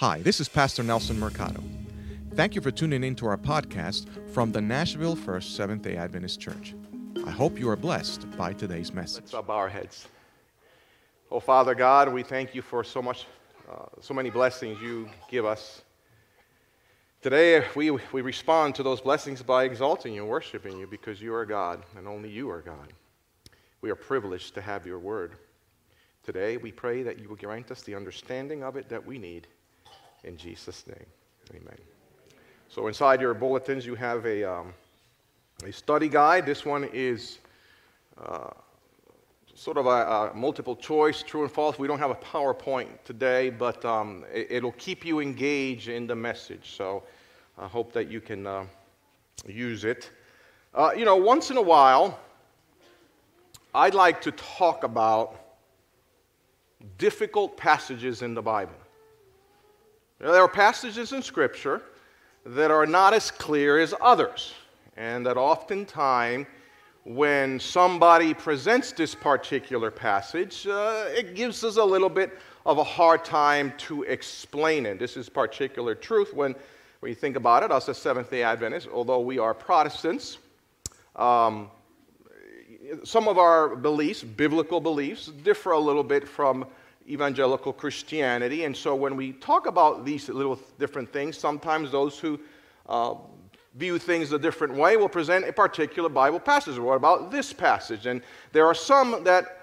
Hi, this is Pastor Nelson Mercado. Thank you for tuning in to our podcast from the Nashville First Seventh day Adventist Church. I hope you are blessed by today's message. Let's bow our heads. Oh, Father God, we thank you for so much, uh, so many blessings you give us. Today, we, we respond to those blessings by exalting you and worshiping you because you are God and only you are God. We are privileged to have your word. Today, we pray that you will grant us the understanding of it that we need. In Jesus' name, amen. So, inside your bulletins, you have a, um, a study guide. This one is uh, sort of a, a, multiple choice, true and false. We don't have a PowerPoint today, but um, it, will keep you engaged in the message. So, I hope that you can uh, use it. Uh, you know, once in a while, I'd like to talk about difficult passages in the Bible. There are passages in Scripture that are not as clear as others, and that oftentimes, when somebody presents this particular passage, uh, it gives us a little bit of a hard time to explain it. This is particular truth when, when you think about it, us as Seventh day Adventists, although we are Protestants, um, some of our beliefs, biblical beliefs, differ a little bit from evangelical Christianity. And so when we talk about these little different things, sometimes those who uh, view things a different way will present a particular Bible passage. What about this passage? And there are some that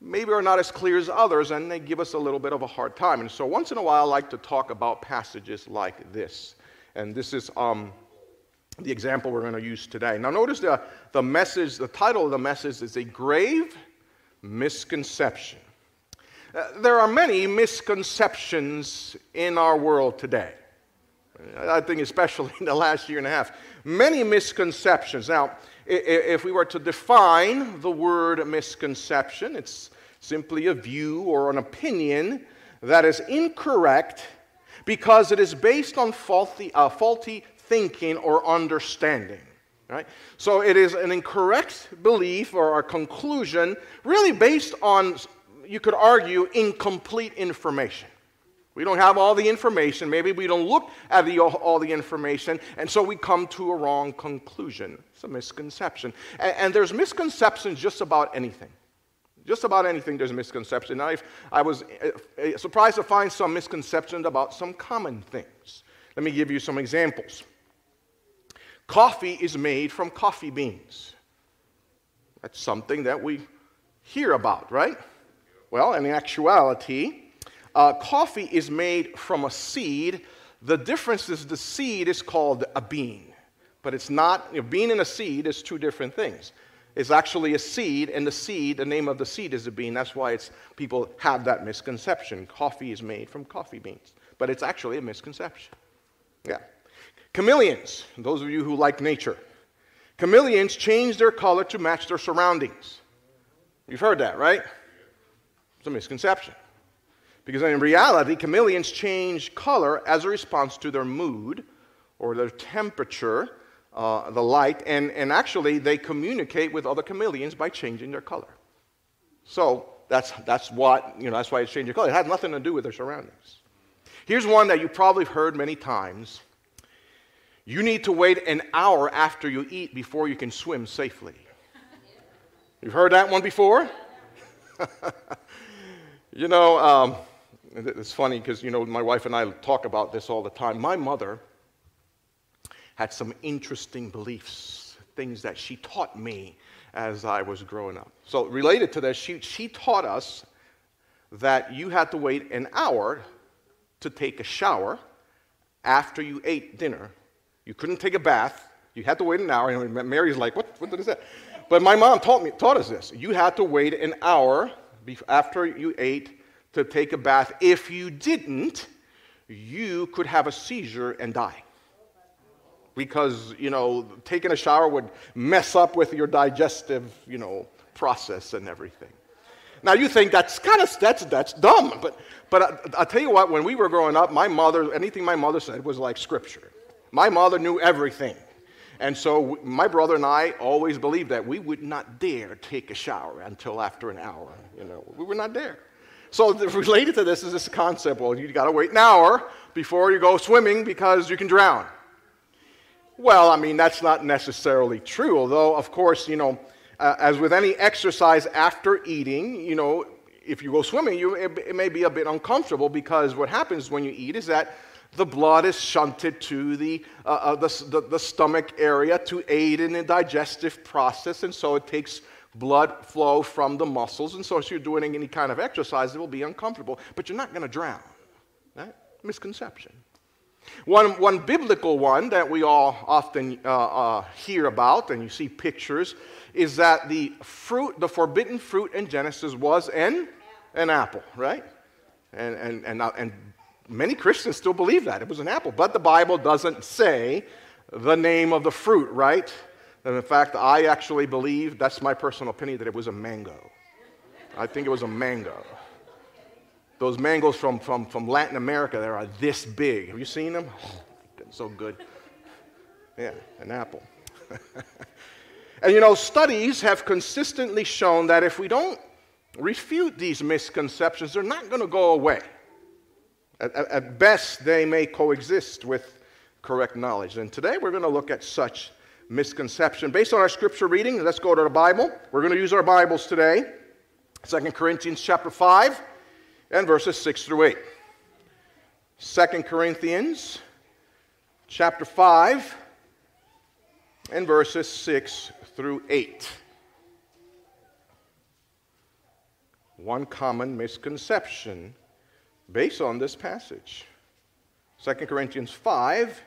maybe are not as clear as others, and they give us a little bit of a hard time. And so once in a while, I like to talk about passages like this. And this is um, the example we're going to use today. Now, notice the, the message, the title of the message is A Grave Misconception. Uh, there are many misconceptions in our world today. I think, especially in the last year and a half, many misconceptions. Now, if we were to define the word misconception, it's simply a view or an opinion that is incorrect because it is based on faulty, uh, faulty thinking or understanding. Right? So it is an incorrect belief or a conclusion really based on you could argue, incomplete information. We don't have all the information. Maybe we don't look at the, all the information, and so we come to a wrong conclusion. It's a misconception. And, and there's misconceptions just about anything. Just about anything, there's a misconception. I, I was uh, uh, surprised to find some misconceptions about some common things. Let me give you some examples. Coffee is made from coffee beans. That's something that we hear about, right? Well, in actuality, uh, coffee is made from a seed. The difference is the seed is called a bean, but it's not, know, bean and a seed is two different things. It's actually a seed, and the seed, the name of the seed is a bean. That's why it's, people have that misconception. Coffee is made from coffee beans, but it's actually a misconception. Yeah. Chameleons, those of you who like nature, chameleons change their color to match their surroundings. You've heard that, right? It's a misconception. Because in reality, chameleons change color as a response to their mood or their temperature, uh, the light, and, and actually they communicate with other chameleons by changing their color. So that's, that's what, you know, that's why it's changing color. It has nothing to do with their surroundings. Here's one that you probably heard many times. You need to wait an hour after you eat before you can swim safely. You've heard that one before? You know, um, it's funny because, you know, my wife and I talk about this all the time. My mother had some interesting beliefs, things that she taught me as I was growing up. So, related to this, she, she taught us that you had to wait an hour to take a shower after you ate dinner. You couldn't take a bath. You had to wait an hour. And Mary's like, what, what is that? But my mom taught, me, taught us this. You had to wait an hour after you ate to take a bath. If you didn't, you could have a seizure and die. Because, you know, taking a shower would mess up with your digestive, you know, process and everything. Now you think that's kind of that's that's dumb, but but uh, I, will tell you what. When we were growing up, my mother anything my mother said was like scripture. My mother knew everything. And so my brother and I always believed that we would not dare take a shower until after an hour. You know, we were not there. So related to this is this concept. Well, you got to wait an hour before you go swimming because you can drown. Well, I mean, that's not necessarily true, although, of course, you know, uh, as with any exercise after eating, you know, if you go swimming, you, it, it may be a bit uncomfortable because what happens when you eat is that the blood is shunted to the, uh, uh, the, the, the, stomach area to aid in the digestive process, and so it takes blood flow from the muscles. And so, if you're doing any kind of exercise, it will be uncomfortable, but you're not going to drown. Right? Misconception. One, one biblical one that we all often uh, uh, hear about, and you see pictures, is that the fruit, the forbidden fruit in Genesis was an, an apple, right? And, and, and, and many Christians still believe that. It was an apple. But the Bible doesn't say the name of the fruit, right? And in fact, I actually believe, that's my personal opinion, that it was a mango. I think it was a mango. Those mangoes from, from, from Latin America that are this big. Have you seen them? Oh, so good. Yeah, an apple. and you know, studies have consistently shown that if we don't refute these misconceptions, they're not going to go away. At, at, best, they may coexist with correct knowledge. And today we're going to look at such misconception. Based on our scripture reading, let's go to the Bible. We're going to use our Bibles today. 2 Corinthians chapter 5 and verses 6 through 8. 2 Corinthians chapter 5 and verses 6 through 8. One common misconception based on this passage. 2 Corinthians 5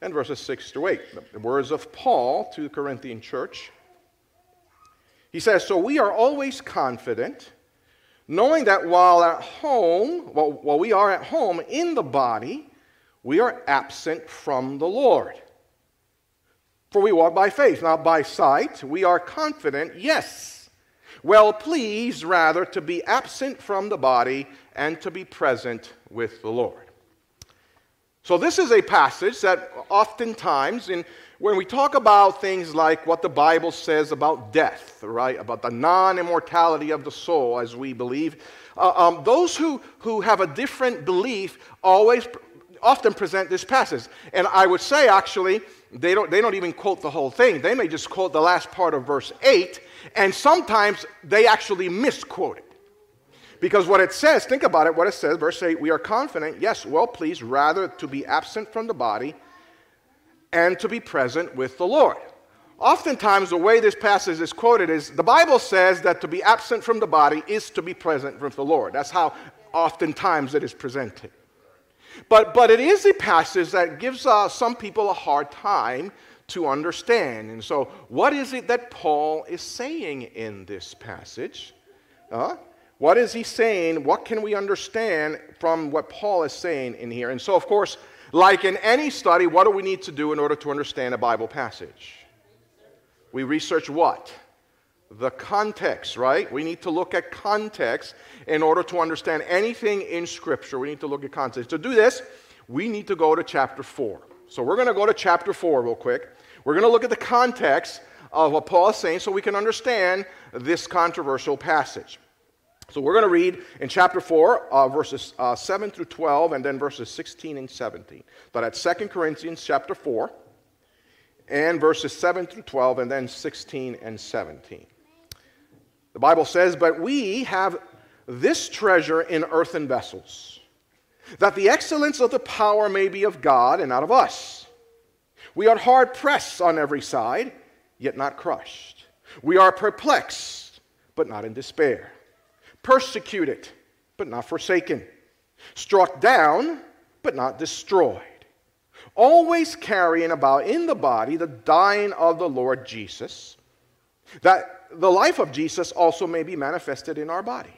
and verses 6 to 8. The words of Paul to the Corinthian church. He says, So we are always confident, knowing that while at home, while, while we are at home in the body, we are absent from the Lord. For we walk by faith, not by sight. We are confident, yes, well pleased rather to be absent from the body and to be present with the Lord. So, this is a passage that oftentimes, in, when we talk about things like what the Bible says about death, right, about the non immortality of the soul, as we believe, uh, um, those who, who have a different belief always often present this passage. And I would say, actually, they don't, they don't even quote the whole thing. They may just quote the last part of verse 8, and sometimes they actually misquote it. Because what it says, think about it, what it says, verse 8, we are confident, yes, well pleased, rather to be absent from the body and to be present with the Lord. Oftentimes, the way this passage is quoted is the Bible says that to be absent from the body is to be present with the Lord. That's how oftentimes it is presented. But, but it is a passage that gives uh, some people a hard time to understand. And so, what is it that Paul is saying in this passage? What is he saying? What can we understand from what Paul is saying in here? And so, of course, like in any study, what do we need to do in order to understand a Bible passage? We research what? The context, right? We need to look at context in order to understand anything in Scripture. We need to look at context. To do this, we need to go to chapter 4. So we're going to go to chapter 4 real quick. We're going to look at the context of what Paul is saying so we can understand this controversial passage. So we're going to read in chapter 4, uh, verses uh, 7 through 12, and then verses 16 and 17. But that's 2 Corinthians chapter 4, and verses 7 through 12, and then 16 and 17. The Bible says, But we have this treasure in earthen vessels, that the excellence of the power may be of God and not of us. We are hard pressed on every side, yet not crushed. We are perplexed, but not in despair persecuted, but not forsaken, struck down, but not destroyed, always carrying about in the body the dying of the Lord Jesus, that the life of Jesus also may be manifested in our body.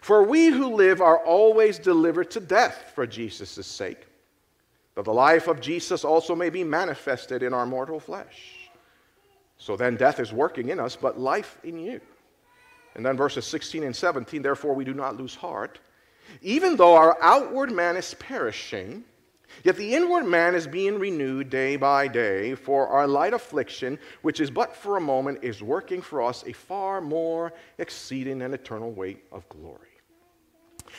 For we who live are always delivered to death for Jesus' sake, that the life of Jesus also may be manifested in our mortal flesh. So then death is working in us, but life in you. And then verses 16 and 17, therefore we do not lose heart. Even though our outward man is perishing, yet the inward man is being renewed day by day, for our light affliction, which is but for a moment, is working for us a far more exceeding and eternal weight of glory.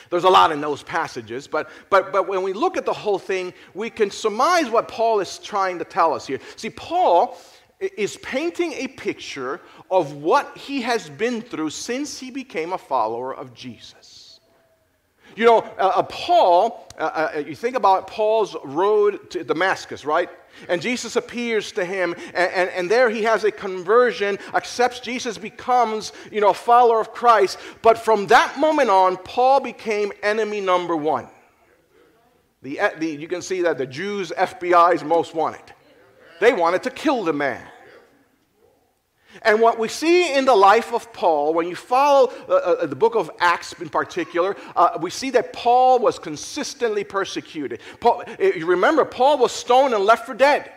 There's a lot in those passages, but, but, but when we look at the whole thing, we can surmise what Paul is trying to tell us here. See, Paul is painting a picture of what he has been through since he became a follower of Jesus. You know, uh, Paul, uh, you think about Paul's road to Damascus, right? And Jesus appears to him, and, and, and, there he has a conversion, accepts Jesus, becomes, you know, a follower of Christ. But from that moment on, Paul became enemy number one. The, the, you can see that the Jews' FBI's most wanted. They wanted to kill the man. And what we see in the life of Paul, when you follow uh, uh, the book of Acts in particular, uh, we see that Paul was consistently persecuted. Paul, you remember, Paul was stoned and left for dead.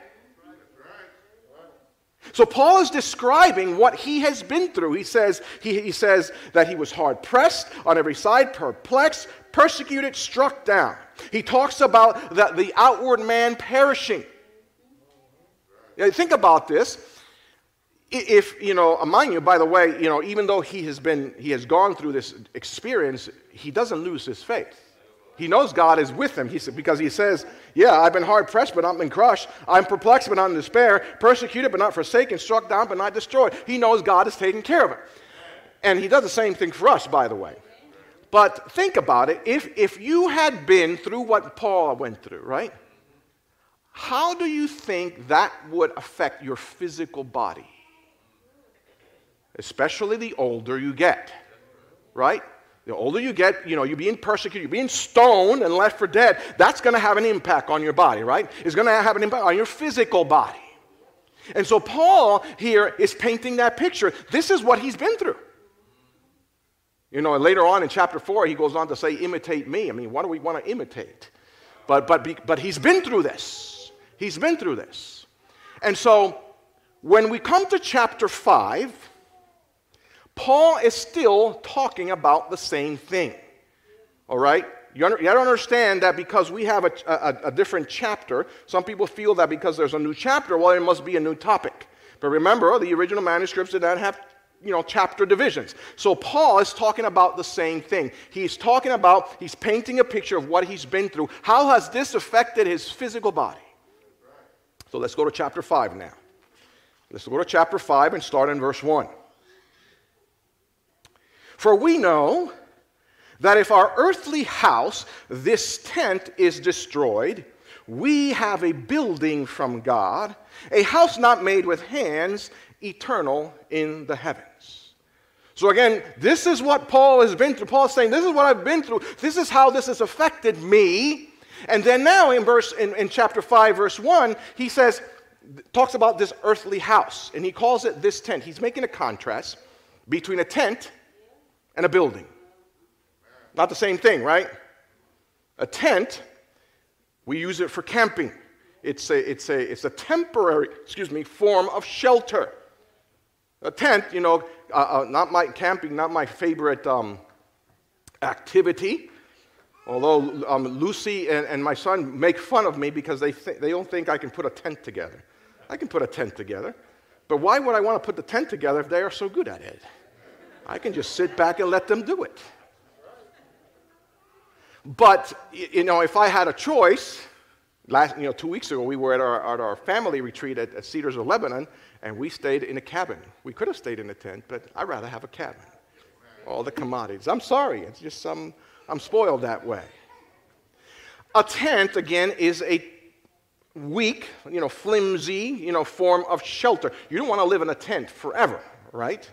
So Paul is describing what he has been through. He says, he, he says that he was hard pressed on every side, perplexed, persecuted, struck down. He talks about the, the outward man perishing. think about this if you know mind you by the way you know even though he has been he has gone through this experience he doesn't lose his faith. He knows god is with him. He said, because he says yeah i've been hard pressed but not been crushed. I'm perplexed but not in despair. Persecuted but not forsaken. Struck down but not destroyed. He knows god is taking care of it and he does the same thing for us by the way. But think about it. If if you had been through what paul went through right? How do you think that would affect your physical body especially the older you get, right? The older you get, you know, you're being persecuted, you're being stoned and left for dead. That's going to have an impact on your body, right? It's going to have an impact on your physical body. And so Paul here is painting that picture. This is what he's been through. You know, and later on in chapter 4, he goes on to say, imitate me. I mean, what do we want to imitate? But, but, but he's been through this. He's been through this. And so when we come to chapter 5, Paul is still talking about the same thing. All right? You, to understand that because we have a, a, a different chapter, some people feel that because there's a new chapter, well, there must be a new topic. But remember, the original manuscripts did not have you know, chapter divisions. So Paul is talking about the same thing. He's talking about, he's painting a picture of what he's been through. How has this affected his physical body? So let's go to chapter 5 now. Let's go to chapter 5 and start in verse 1. For we know that if our earthly house, this tent, is destroyed, we have a building from God, a house not made with hands, eternal in the heavens. So again, this is what Paul has been through. Paul's saying, This is what I've been through. This is how this has affected me. And then now in verse in, in chapter 5, verse 1, he says, talks about this earthly house, and he calls it this tent. He's making a contrast between a tent and a building. Not the same thing, right? A tent, we use it for camping. It's a, it's a, it's a temporary, excuse me, form of shelter. A tent, you know, uh, uh, not my camping, not my favorite um, activity. Although um, Lucy and, and, my son make fun of me because they, th- they don't think I can put a tent together. I can put a tent together. But why would I want to put the tent together if they are so good at it? I can just sit back and let them do it. But, you know, if I had a choice, last, you know, two weeks ago we were at our, at our family retreat at, at Cedars of Lebanon, and we stayed in a cabin. We could have stayed in a tent, but I'd rather have a cabin. All the commodities. I'm sorry, it's just some, I'm spoiled that way. A tent, again, is a weak, you know, flimsy, you know, form of shelter. You don't want to live in a tent forever, right?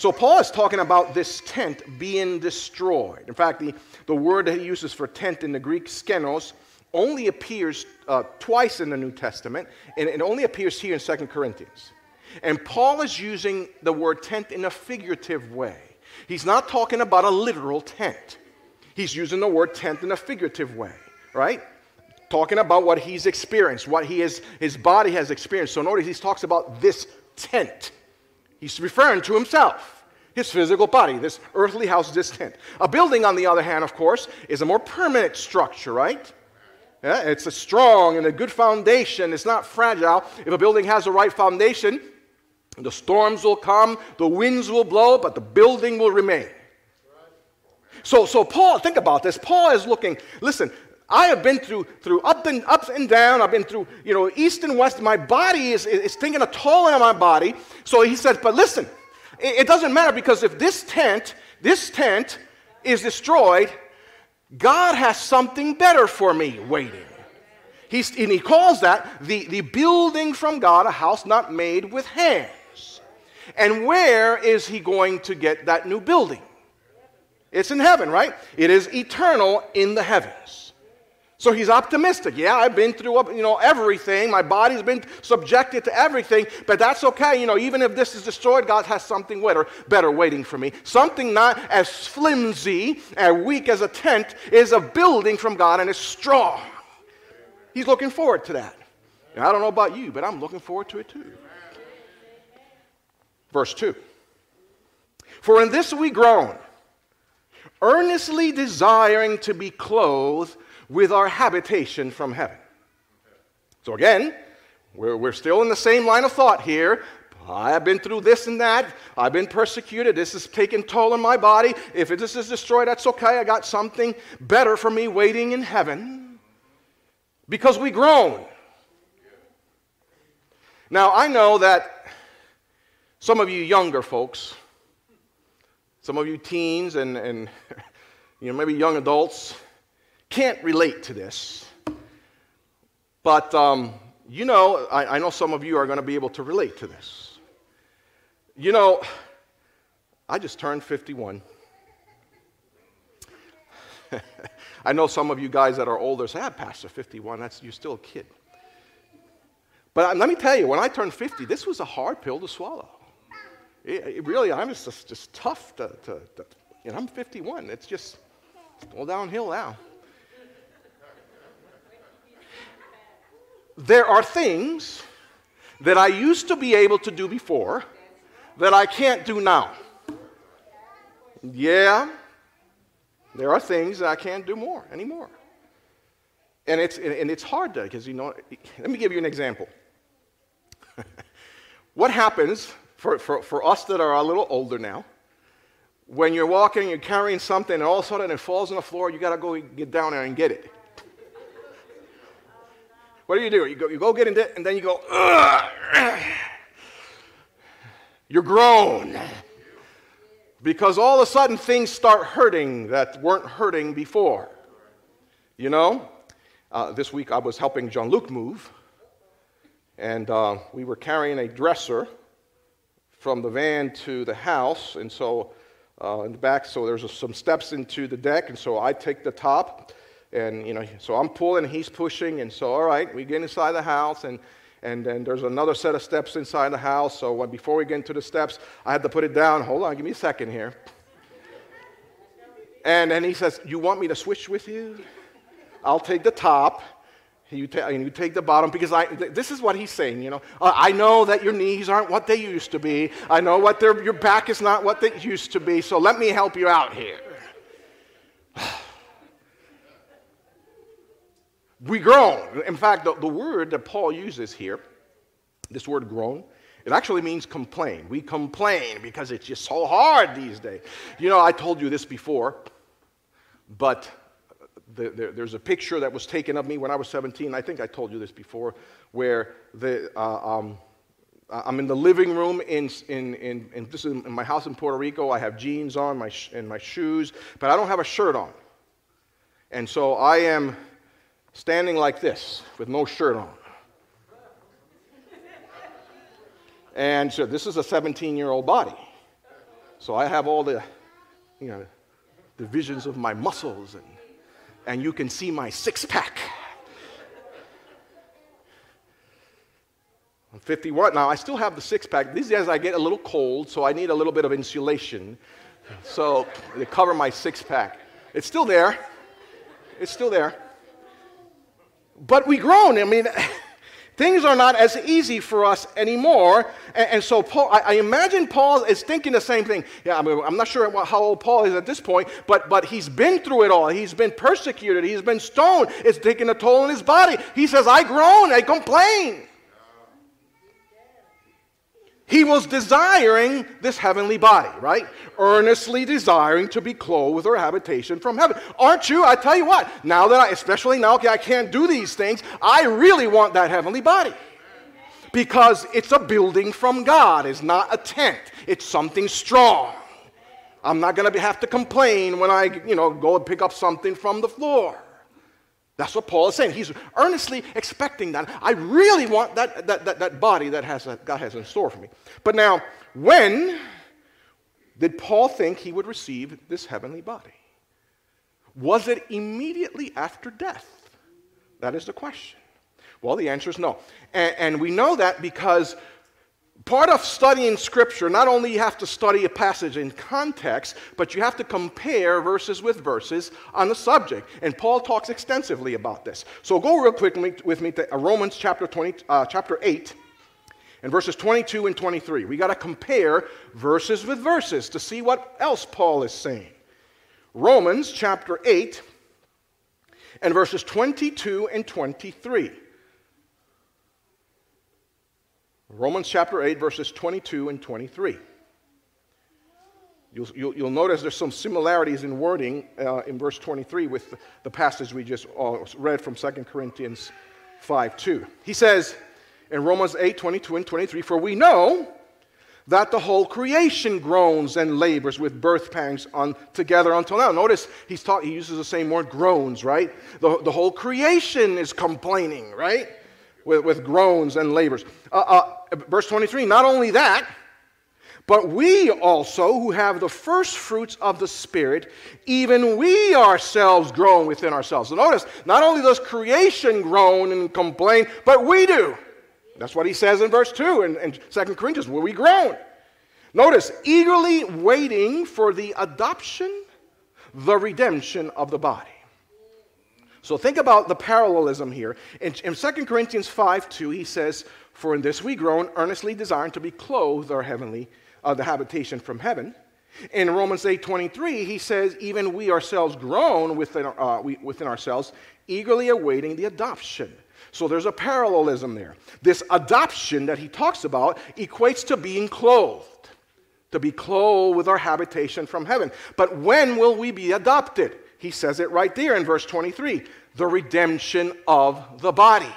So Paul is talking about this tent being destroyed. In fact, the, the word that he uses for tent in the Greek, skenos, only appears uh, twice in the New Testament, and it only appears here in 2 Corinthians. And Paul is using the word tent in a figurative way. He's not talking about a literal tent. He's using the word tent in a figurative way, right? Talking about what he's experienced, what he is, his body has experienced. So notice he talks about this tent. He's referring to himself, his physical body, this earthly house, this tent. A building, on the other hand, of course, is a more permanent structure, right? Yeah, it's a strong and a good foundation. It's not fragile. If a building has the right foundation, the storms will come, the winds will blow, but the building will remain. So, so Paul, think about this. Paul is looking, listen, I have been through, through up and ups and down. I've been through, you know, east and west. My body is, is taking a toll on my body. So he says, but listen, it, it doesn't matter because if this tent, this tent is destroyed, God has something better for me waiting. He's, and he calls that the, the building from God, a house not made with hands. And where is he going to get that new building? It's in heaven, right? It is eternal in the heavens. So he's optimistic. Yeah, I've been through you know everything. My body's been subjected to everything, but that's okay. You know, even if this is destroyed, God has something better, better waiting for me. Something not as flimsy and weak as a tent is a building from God and it's strong. He's looking forward to that. And I don't know about you, but I'm looking forward to it too. Verse 2 For in this we groan, earnestly desiring to be clothed with our habitation from heaven. So again, we're, we're still in the same line of thought here. I have been through this and that. I've been persecuted. This has taken toll on my body. If this is destroyed, that's okay. I got something better for me waiting in heaven because we groan. Now, I know that some of you younger folks, some of you teens and, and you know, maybe young adults can't relate to this. But, um, you know, I, I know some of you are going to be able to relate to this. You know, I just turned 51. I know some of you guys that are older say, ah, Pastor, 51, that's, you're still a kid. But let me tell you, when I turned 50, this was a hard pill to swallow. It, it really, I'm just, just tough to, to, to, know, I'm 51. It's just all downhill now. There are things that I used to be able to do before that I can't do now. Yeah, there are things that I can't do more anymore. And it's, and it's hard to, because you know, let me give you an example. what happens for, for, for us that are a little older now, when you're walking, you're carrying something, and all of a sudden it falls on the floor, you got to go get down there and get it. What do you do? You go, you go get in it, and then you go, Ugh! you're grown. Because all of a sudden things start hurting that weren't hurting before. You know, uh, this week I was helping John Luke move, and uh, we were carrying a dresser from the van to the house, and so uh, in the back, so there's some steps into the deck, and so I take the top, and you know, so I'm pulling, he's pushing, and so all right, we get inside the house, and and then there's another set of steps inside the house. So when, before we get into the steps, I had to put it down. Hold on, give me a second here. And then he says, You want me to switch with you? I'll take the top. You, ta- and you take the bottom because I, th- this is what he's saying, you know. Uh, I know that your knees aren't what they used to be. I know what your back is not what they used to be. So let me help you out here. We groan. In fact, the, the word that Paul uses here, this word groan, it actually means complain. We complain because it's just so hard these days. You know, I told you this before, but the, the, there's a picture that was taken of me when I was 17. I think I told you this before, where the, uh, um, I'm in the living room in, in, in, in, this is in my house in Puerto Rico. I have jeans on my and my shoes, but I don't have a shirt on. And so I am standing like this with no shirt on. And so this is a 17 year old body. So I have all the, you know, the visions of my muscles, and, and you can see my six pack. I'm 51 now. I still have the six pack. These days I get a little cold, so I need a little bit of insulation. So to cover my six pack. It's still there. It's still there. But we groan. I mean, things are not as easy for us anymore. And, and so Paul, I, I, imagine Paul is thinking the same thing. Yeah, I mean, I'm not sure how old Paul is at this point, but, but he's been through it all. He's been persecuted. He's been stoned. It's taken a toll on his body. He says, I groan. I complain. He was desiring this heavenly body, right? Earnestly desiring to be clothed with our habitation from heaven. Aren't you? I tell you what, now that I, especially now, I can't do these things, I really want that heavenly body. Because it's a building from God, it's not a tent, it's something strong. I'm not going to have to complain when I, you know, go and pick up something from the floor. That's what Paul is saying. He's earnestly expecting that. I really want that, that, that, that body that has, God has in store for me. But now, when did Paul think he would receive this heavenly body? Was it immediately after death? That is the question. Well, the answer is no. And, and we know that because Part of studying Scripture, not only you have to study a passage in context, but you have to compare verses with verses on the subject. And Paul talks extensively about this. So go real quickly with me to Romans chapter, 20, uh, chapter 8 and verses 22 and 23. We got to compare verses with verses to see what else Paul is saying. Romans chapter 8 and verses 22 and 23. Romans chapter 8, verses 22 and 23. You'll, you'll, you'll notice there's some similarities in wording uh, in verse 23 with the, passage we just uh, read from 2 Corinthians 5 2. He says in Romans 8, 22 and 23, For we know that the whole creation groans and labors with birth pangs on, together until now. Notice he's taught, he uses the same word, groans, right? The, the whole creation is complaining, right? With, with groans and labors. Uh, uh, verse 23 not only that, but we also, who have the first fruits of the Spirit, even we ourselves groan within ourselves. So notice, not only does creation groan and complain, but we do. That's what he says in verse 2 in, in 2 Corinthians, where we groan. Notice, eagerly waiting for the adoption, the redemption of the body. So think about the parallelism here. In, in 2 Corinthians 5 2, he says, for in this we groan, earnestly desiring to be clothed our heavenly, uh, the habitation from heaven. In Romans 8:23, he says, even we ourselves groan within, uh, we, within ourselves, eagerly awaiting the adoption. So there's a parallelism there. This adoption that he talks about equates to being clothed, to be clothed with our habitation from heaven. But when will we be adopted? He says it right there in verse 23 the redemption of the body.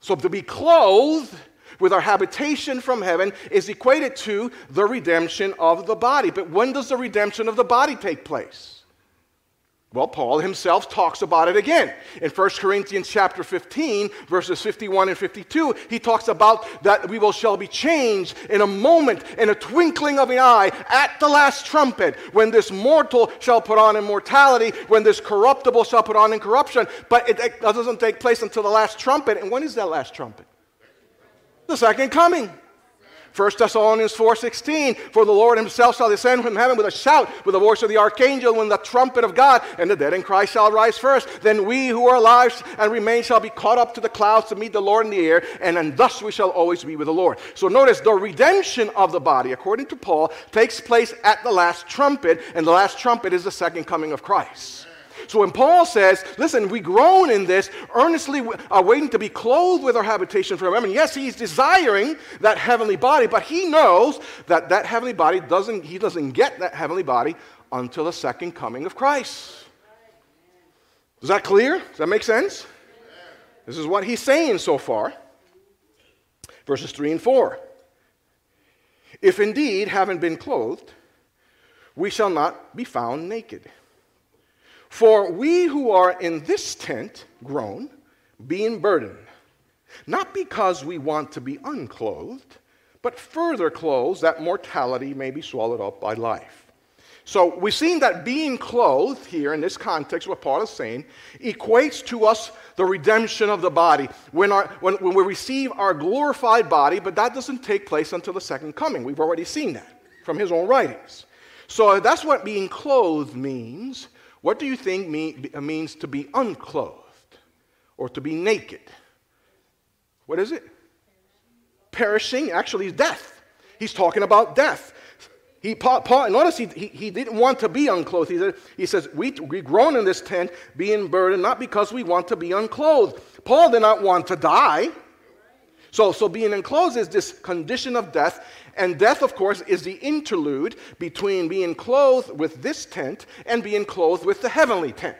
So to be clothed with our habitation from heaven is equated to the redemption of the body. But when does the redemption of the body take place? Well, Paul himself talks about it again. In 1 Corinthians chapter 15, verses 51 and 52, he talks about that we will shall be changed in a moment, in a twinkling of an eye, at the last trumpet, when this mortal shall put on immortality, when this corruptible shall put on incorruption. But it, doesn't take place until the last trumpet. And when is that last trumpet? The second coming. 1 Thessalonians 4:16, for the Lord himself shall descend from heaven with a shout, with the voice of the archangel, when the trumpet of God, and the dead in Christ shall rise first. Then we who are alive and remain shall be caught up to the clouds to meet the Lord in the air, and then thus we shall always be with the Lord. So notice the redemption of the body, according to Paul, takes place at the last trumpet, and the last trumpet is the second coming of Christ. So when Paul says, listen, we groan in this, earnestly are waiting to be clothed with our habitation from heaven. Yes, he's desiring that heavenly body, but he knows that that heavenly body doesn't, he doesn't get that heavenly body until the second coming of Christ. Is that clear? Does that make sense? This is what he's saying so far. Verses 3 and 4. If indeed, having been clothed, we shall not be found naked. For we who are in this tent groan, being burdened, not because we want to be unclothed, but further clothed that mortality may be swallowed up by life. So we've seen that being clothed here in this context, what Paul is saying, equates to us the redemption of the body when, our, when, when we receive our glorified body, but that doesn't take place until the second coming. We've already seen that from his own writings. So that's what being clothed means. What do you think mean, means to be unclothed or to be naked? What is it? Perishing, actually, is death. He's talking about death. He, Paul, notice he, he, he, didn't want to be unclothed. He, said, he says, we, we groan in this tent, being burdened, not because we want to be unclothed. Paul did not want to die. So, so being enclosed is this condition of death, and death, of course, is the interlude between being clothed with this tent and being clothed with the heavenly tent.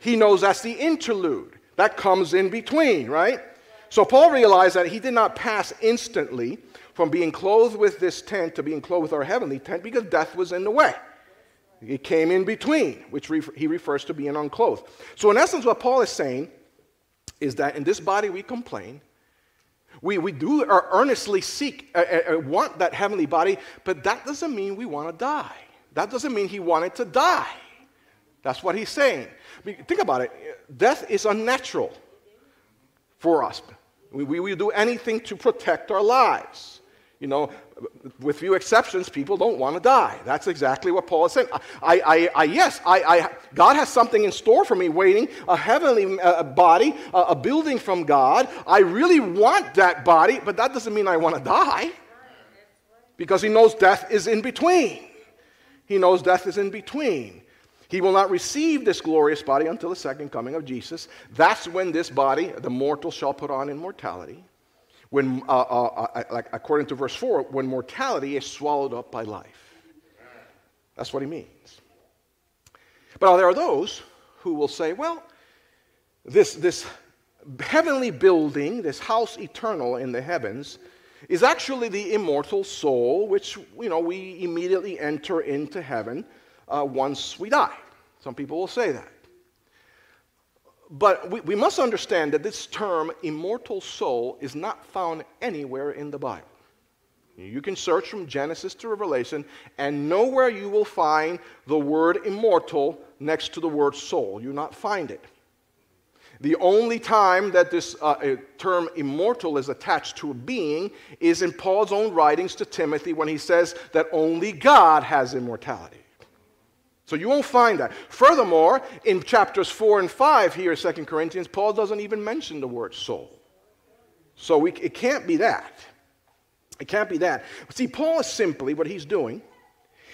He knows that's the interlude that comes in between, right? So Paul realized that he did not pass instantly from being clothed with this tent to being clothed with our heavenly tent because death was in the way. It came in between, which he refers to being unclothed. So, in essence, what Paul is saying is that in this body we complain, we, we do earnestly seek, uh, uh, uh, want that heavenly body, but that doesn't mean we want to die. That doesn't mean he wanted to die. That's what he's saying. Think about it. Death is unnatural for us. We, we, we do anything to protect our lives. You know, with few exceptions, people don't want to die. That's exactly what Paul is saying. I, I, I yes, I, I, God has something in store for me waiting, a heavenly uh, body, uh, a building from God. I really want that body, but that doesn't mean I want to die. Because he knows death is in between. He knows death is in between. He will not receive this glorious body until the second coming of Jesus. That's when this body, the mortal, shall put on immortality when, uh, uh, uh, like according to verse 4, when mortality is swallowed up by life. That's what he means. But there are those who will say, well, this, this heavenly building, this house eternal in the heavens, is actually the immortal soul, which you know, we immediately enter into heaven uh, once we die. Some people will say that. But we, we must understand that this term, immortal soul, is not found anywhere in the Bible. You can search from Genesis to Revelation, and nowhere you will find the word immortal next to the word soul. You not find it. The only time that this uh, term immortal is attached to a being is in Paul's own writings to Timothy when he says that only God has immortality. So you won't find that. Furthermore, in chapters 4 and 5 here, 2 Corinthians, Paul doesn't even mention the word soul. So we, it can't be that. It can't be that. See, Paul is simply, what he's doing,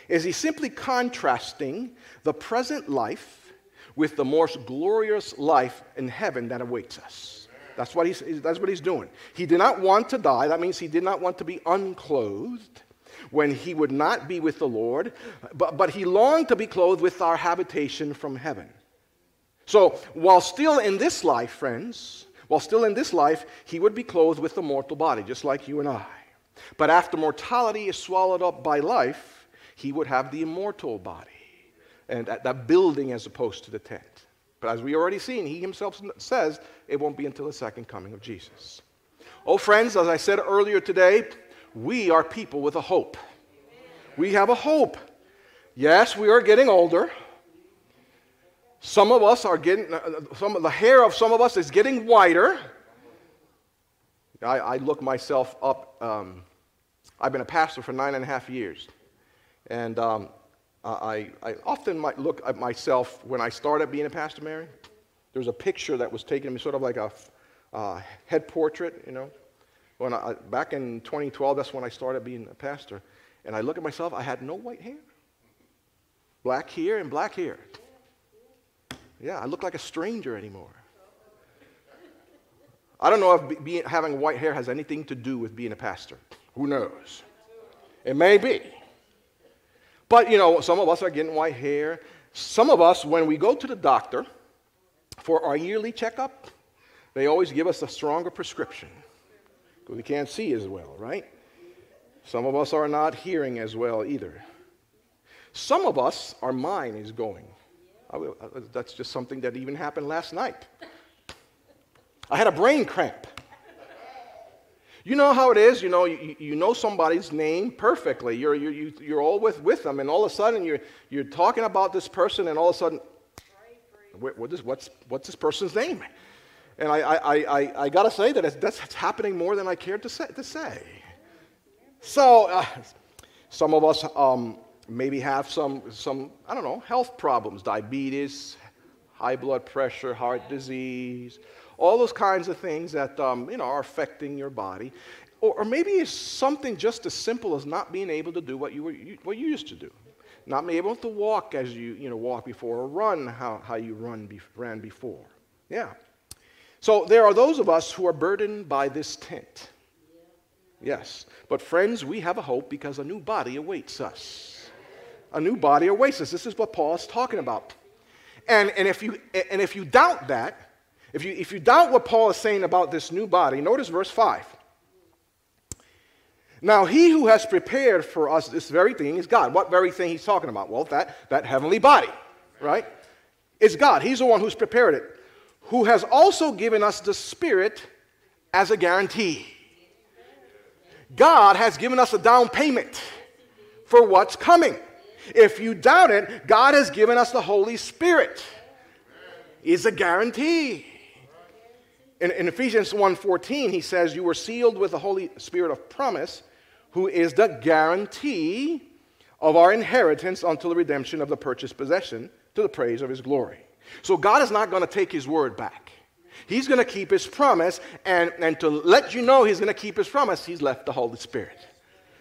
is he's simply contrasting the present life with the most glorious life in heaven that awaits us. That's what he's, that's what he's doing. He did not want to die. That means he did not want to be unclothed when he would not be with the Lord, but, but he longed to be clothed with our habitation from heaven. So, while still in this life, friends, while still in this life, he would be clothed with the mortal body, just like you and I. But after mortality is swallowed up by life, he would have the immortal body, and that, that building as opposed to the tent. But as we already seen, he himself says it won't be until the second coming of Jesus. Oh, friends, as I said earlier today, we are people with a hope. We have a hope. Yes, we are getting older. Some of us are getting, uh, uh, some of the hair of some of us is getting whiter. I, I look myself up. Um, I've been a pastor for nine and a half years. And um, I, I often might look at myself when I started being a pastor, Mary. There was a picture that was taken of me, sort of like a uh, head portrait, you know. When I, back in 2012, that's when I started being a pastor. And I look at myself, I had no white hair. Black hair and black hair. Yeah, I look like a stranger anymore. I don't know if being, having white hair has anything to do with being a pastor. Who knows? It may be. But, you know, some of us are getting white hair. Some of us, when we go to the doctor for our yearly checkup, they always give us a stronger prescription because we can't see as well, right? Some of us are not hearing as well either. Some of us, our mind is going. Uh, that's just something that even happened last night. I had a brain cramp. You know how it is, you know, you, you know somebody's name perfectly. You're, you're, you're all with, with them, and all of a sudden you're, you're talking about this person, and all of a sudden, what is, what's, what's this person's name? And I, I, I, I got to say that that's happening more than I cared to say. To say. So, uh, some of us um, maybe have some, some, I don't know, health problems diabetes, high blood pressure, heart disease, all those kinds of things that um, you know, are affecting your body. Or, or, maybe it's something just as simple as not being able to do what you, were, you, what you used to do. Not being able to walk as you, you know, walk before, or run how, how you run be, ran before. Yeah. So there are those of us who are burdened by this tent. Yes. But, friends, we have a hope because a new body awaits us. A new body awaits us. This is what Paul is talking about. And, and, if, you, and if you doubt that, if you, if you doubt what Paul is saying about this new body, notice verse 5. Now, he who has prepared for us this very thing is God. What very thing he's talking about? Well, that, that heavenly body, right? It's God. He's the one who's prepared it, who has also given us the Spirit as a guarantee. God has given us a down payment for what's coming. If you doubt it, God has given us the Holy Spirit. Is a guarantee. In, in Ephesians 1:14, he says, You were sealed with the Holy Spirit of promise, who is the guarantee of our inheritance until the redemption of the purchased possession to the praise of his glory. So God is not going to take his word back. He's going to keep his promise, and, and to let you know he's going to keep his promise, he's left the Holy Spirit.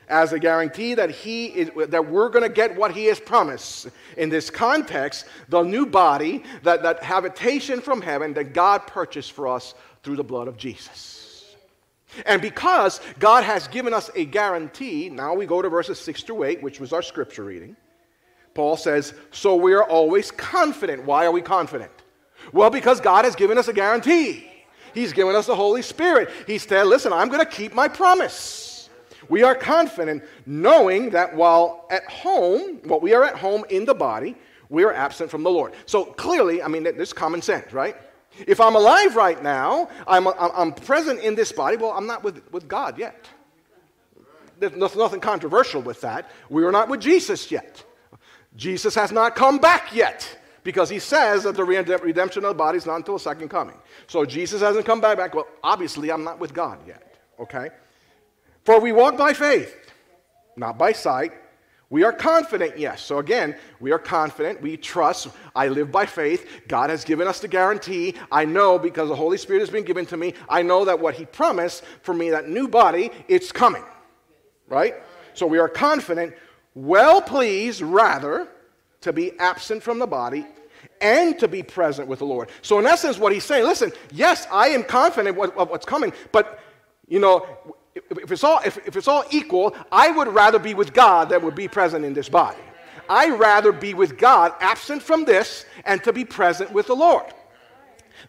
As a guarantee that he is, that we're going to get what he has promised. In this context the new body that, that habitation from heaven that god purchased for us through the blood of jesus. And because god has given us a guarantee now we go to verses 6 to 8 which was our scripture reading paul says so we are always confident why are we confident well, because God has given us a guarantee. He's given us the Holy Spirit. He said, Listen, I'm going to keep my promise. We are confident knowing that while at home, while we are at home in the body, we are absent from the Lord. So clearly, I mean, there's common sense, right? If I'm alive right now, I'm, I'm present in this body, well, I'm not with, with God yet. There's nothing controversial with that. We are not with Jesus yet. Jesus has not come back yet because he says that the redemption of the body is not until the second coming. So Jesus hasn't come back. Well, obviously, I'm not with God yet. Okay? For we walk by faith, not by sight. We are confident, yes. So again, we are confident. We trust. I live by faith. God has given us the guarantee. I know because the Holy Spirit has been given to me. I know that what He promised for me, that new body, it's coming. Right? So we are confident, well pleased, rather, to be absent from the body and to be present with the Lord. So, in essence, what he's saying, listen, yes, I am confident of what's coming, but, you know, if it's, all, if, if it's all equal, I would rather be with God than would be present in this body. I'd rather be with God, absent from this, and to be present with the Lord.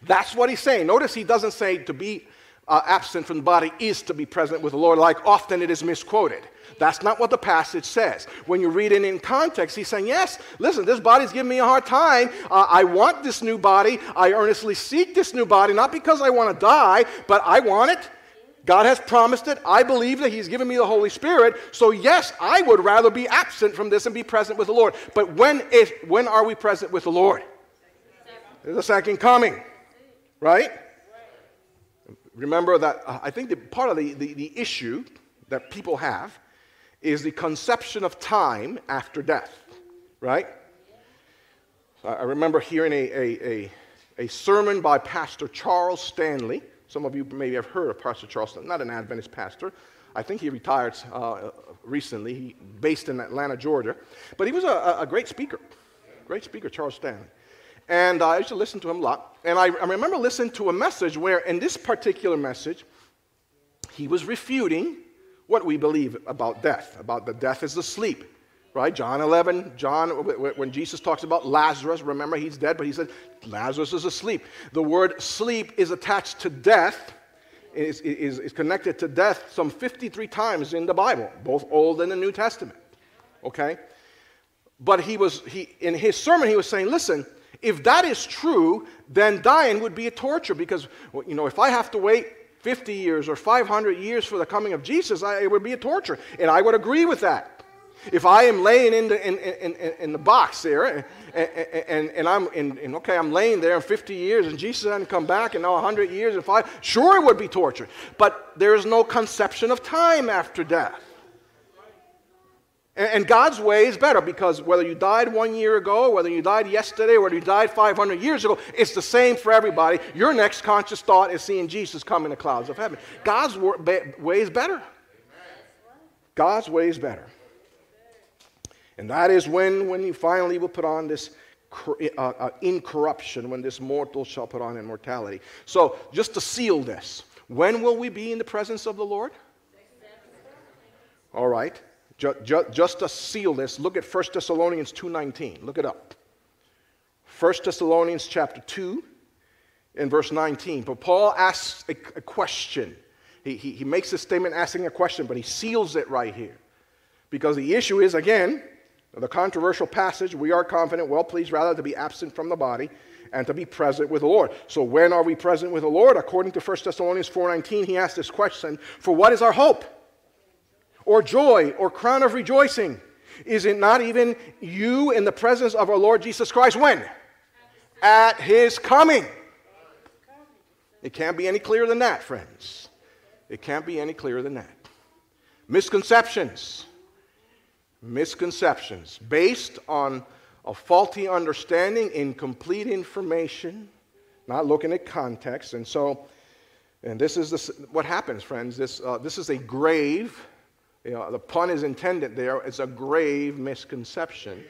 That's what he's saying. Notice he doesn't say to be uh, absent from the body is to be present with the Lord, like often it is misquoted. That's not what the passage says. When you read it in context, he's saying, Yes, listen, this body's giving me a hard time. Uh, I want this new body. I earnestly seek this new body, not because I want to die, but I want it. God has promised it. I believe that He's given me the Holy Spirit. So, yes, I would rather be absent from this and be present with the Lord. But when, is, when are we present with the Lord? A second coming, right? Remember that uh, I think the, part of the, the, the issue that people have is the conception of time after death, right? I remember hearing a, a, a, a, sermon by Pastor Charles Stanley. Some of you maybe have heard of Pastor Charles Stanley, not an Adventist pastor. I think he retired uh, recently, he, based in Atlanta, Georgia. But he was a, a great speaker, great speaker, Charles Stanley. And I used to listen to him a lot. And I, I remember listening to a message where, in this particular message, he was refuting what we believe about death, about the death is the sleep. Right? John 11, John, when Jesus talks about Lazarus, remember he's dead, but he said Lazarus is asleep. The word sleep is attached to death, is, is, is connected to death some 53 times in the Bible, both Old and the New Testament. Okay? But he was, he, in his sermon, he was saying, listen, if that is true, then dying would be a torture because, you know, if I have to wait 50 years or 500 years for the coming of Jesus, I, it would be a torture. And I would agree with that. If I am laying in the, in, in, in, in the box there, and, and, and I'm in, okay, I'm laying there in 50 years, and Jesus hasn't come back and now 100 years and five, sure it would be torture. But there is no conception of time after death. And God's way is better because whether you died one year ago, whether you died yesterday, whether you died 500 years ago, it's the same for everybody. Your next conscious thought is seeing Jesus come in the clouds of heaven. God's way is better. God's way is better. And that is when, when you finally will put on this uh, uh, incorruption, when this mortal shall put on immortality. So, just to seal this, when will we be in the presence of the Lord? All right? Just, just, just to seal this, look at 1 Thessalonians 2.19. Look it up. 1 Thessalonians chapter 2 in verse 19. But Paul asks a, a question. He, he, he makes a statement asking a question, but he seals it right here. Because the issue is, again, the controversial passage, we are confident, well pleased rather to be absent from the body and to be present with the Lord. So when are we present with the Lord? According to 1 Thessalonians 4:19, he asks this question, for what is our hope? Or joy or crown of rejoicing? Is it not even you in the presence of our Lord Jesus Christ when? At his coming. It can't be any clearer than that, friends. It can't be any clearer than that. Misconceptions. Misconceptions based on a faulty understanding, incomplete information, not looking at context. And so, and this is what happens, friends. This, uh, this is a grave, you know, the pun is intended there, it's a grave misconception.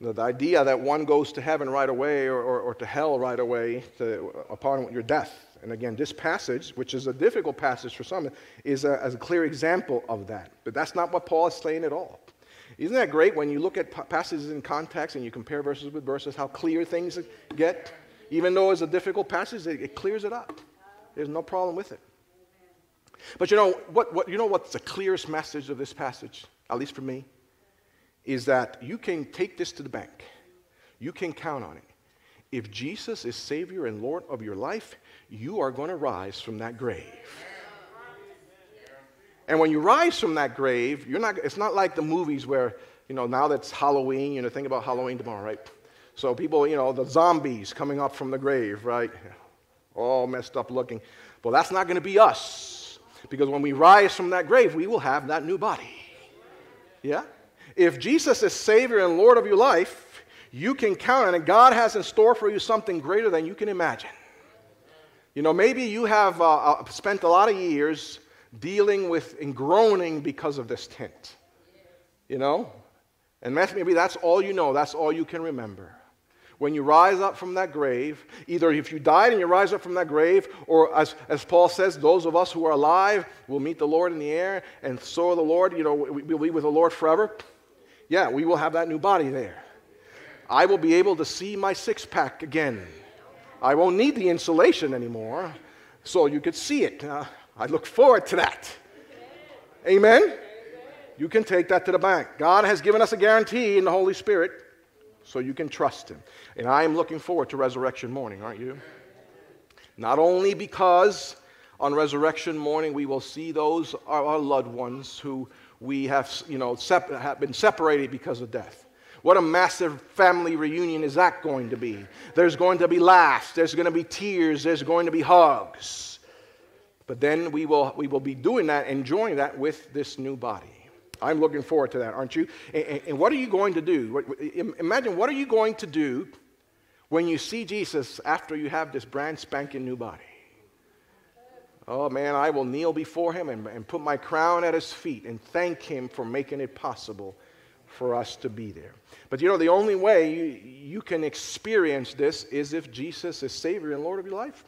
The, the idea that one goes to heaven right away or, or, or to hell right away to, upon your death. And again, this passage, which is a difficult passage for some, is a, a clear example of that. But that's not what Paul is saying at all. Isn't that great when you look at passages in context and you compare verses with verses, how clear things get? Even though it's a difficult passage, it, it clears it up. There's no problem with it. But you know what, what, you know what's the clearest message of this passage, at least for me, is that you can take this to the bank. You can count on it. If Jesus is Savior and Lord of your life, you are going to rise from that grave. And when you rise from that grave, you're not, it's not like the movies where, you know, now that's Halloween, you know, think about Halloween tomorrow, right? So people, you know, the zombies coming up from the grave, right? All messed up looking. Well, that's not going to be us. Because when we rise from that grave, we will have that new body. Yeah? If Jesus is Savior and Lord of your life, you can count on it. God has in store for you something greater than you can imagine. You know, maybe you have uh, uh spent a lot of years dealing with and groaning because of this tent. You know? And maybe that's all you know, that's all you can remember. When you rise up from that grave, either if you died and you rise up from that grave, or as, as Paul says, those of us who are alive will meet the Lord in the air, and so the Lord, you know, we will be with the Lord forever. Yeah, we will have that new body there. I will be able to see my six pack again. I won't need the insulation anymore, so you could see it. Uh, I look forward to that. Amen? You can take that to the bank. God has given us a guarantee in the Holy Spirit, so you can trust Him. And I am looking forward to resurrection morning, aren't you? Not only because on resurrection morning we will see those our loved ones who we have, you know, sep- have been separated because of death. What a massive family reunion is that going to be? There's going to be laughs, there's going to be tears, there's going to be hugs. But then we will, we will be doing that, enjoying that with this new body. I'm looking forward to that, aren't you? And, and, what are you going to do? Imagine what are you going to do when you see Jesus after you have this brand spanking new body? Oh man, I will kneel before him and, and put my crown at his feet and thank him for making it possible for us to be there. But you know, the only way you, you can experience this is if Jesus is Savior and Lord of your life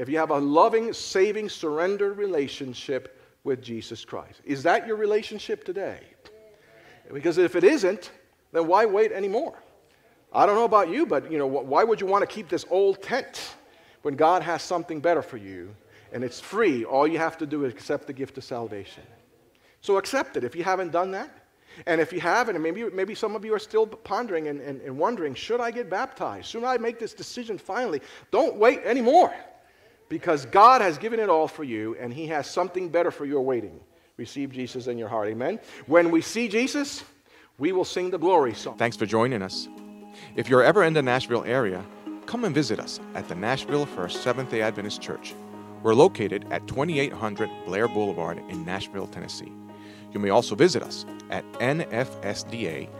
if you have a loving, saving, surrendered relationship with Jesus Christ. Is that your relationship today? Because if it isn't, then why wait anymore? I don't know about you, but you know, why would you want to keep this old tent when God has something better for you and it's free? All you have to do is accept the gift of salvation. So accept it if you haven't done that. And if you haven't, and maybe, maybe some of you are still pondering and, and, and wondering, should I get baptized? Should I make this decision finally? Don't wait anymore because God has given it all for you and He has something better for you awaiting. Receive Jesus in your heart. Amen. When we see Jesus, we will sing the glory song. Thanks for joining us. If you're ever in the Nashville area, come and visit us at the Nashville First Seventh day Adventist Church. We're located at 2800 Blair Boulevard in Nashville, Tennessee. You may also visit us at nfsda.org.